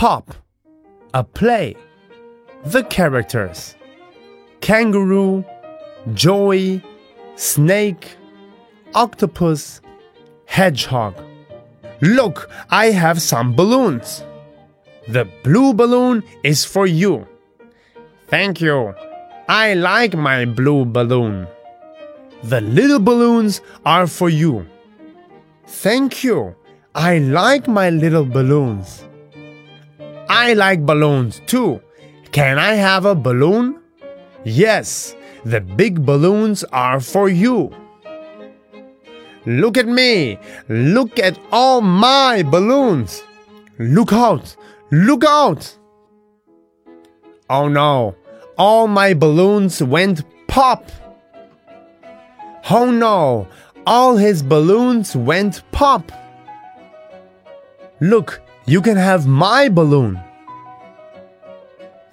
pop, a play, the characters, kangaroo, joy, snake, octopus, hedgehog. Look, I have some balloons. The blue balloon is for you. Thank you. I like my blue balloon. The little balloons are for you. Thank you. I like my little balloons. I like balloons too. Can I have a balloon? Yes, the big balloons are for you. Look at me. Look at all my balloons. Look out. Look out. Oh no. All my balloons went pop. Oh no. All his balloons went pop. Look, you can have my balloon.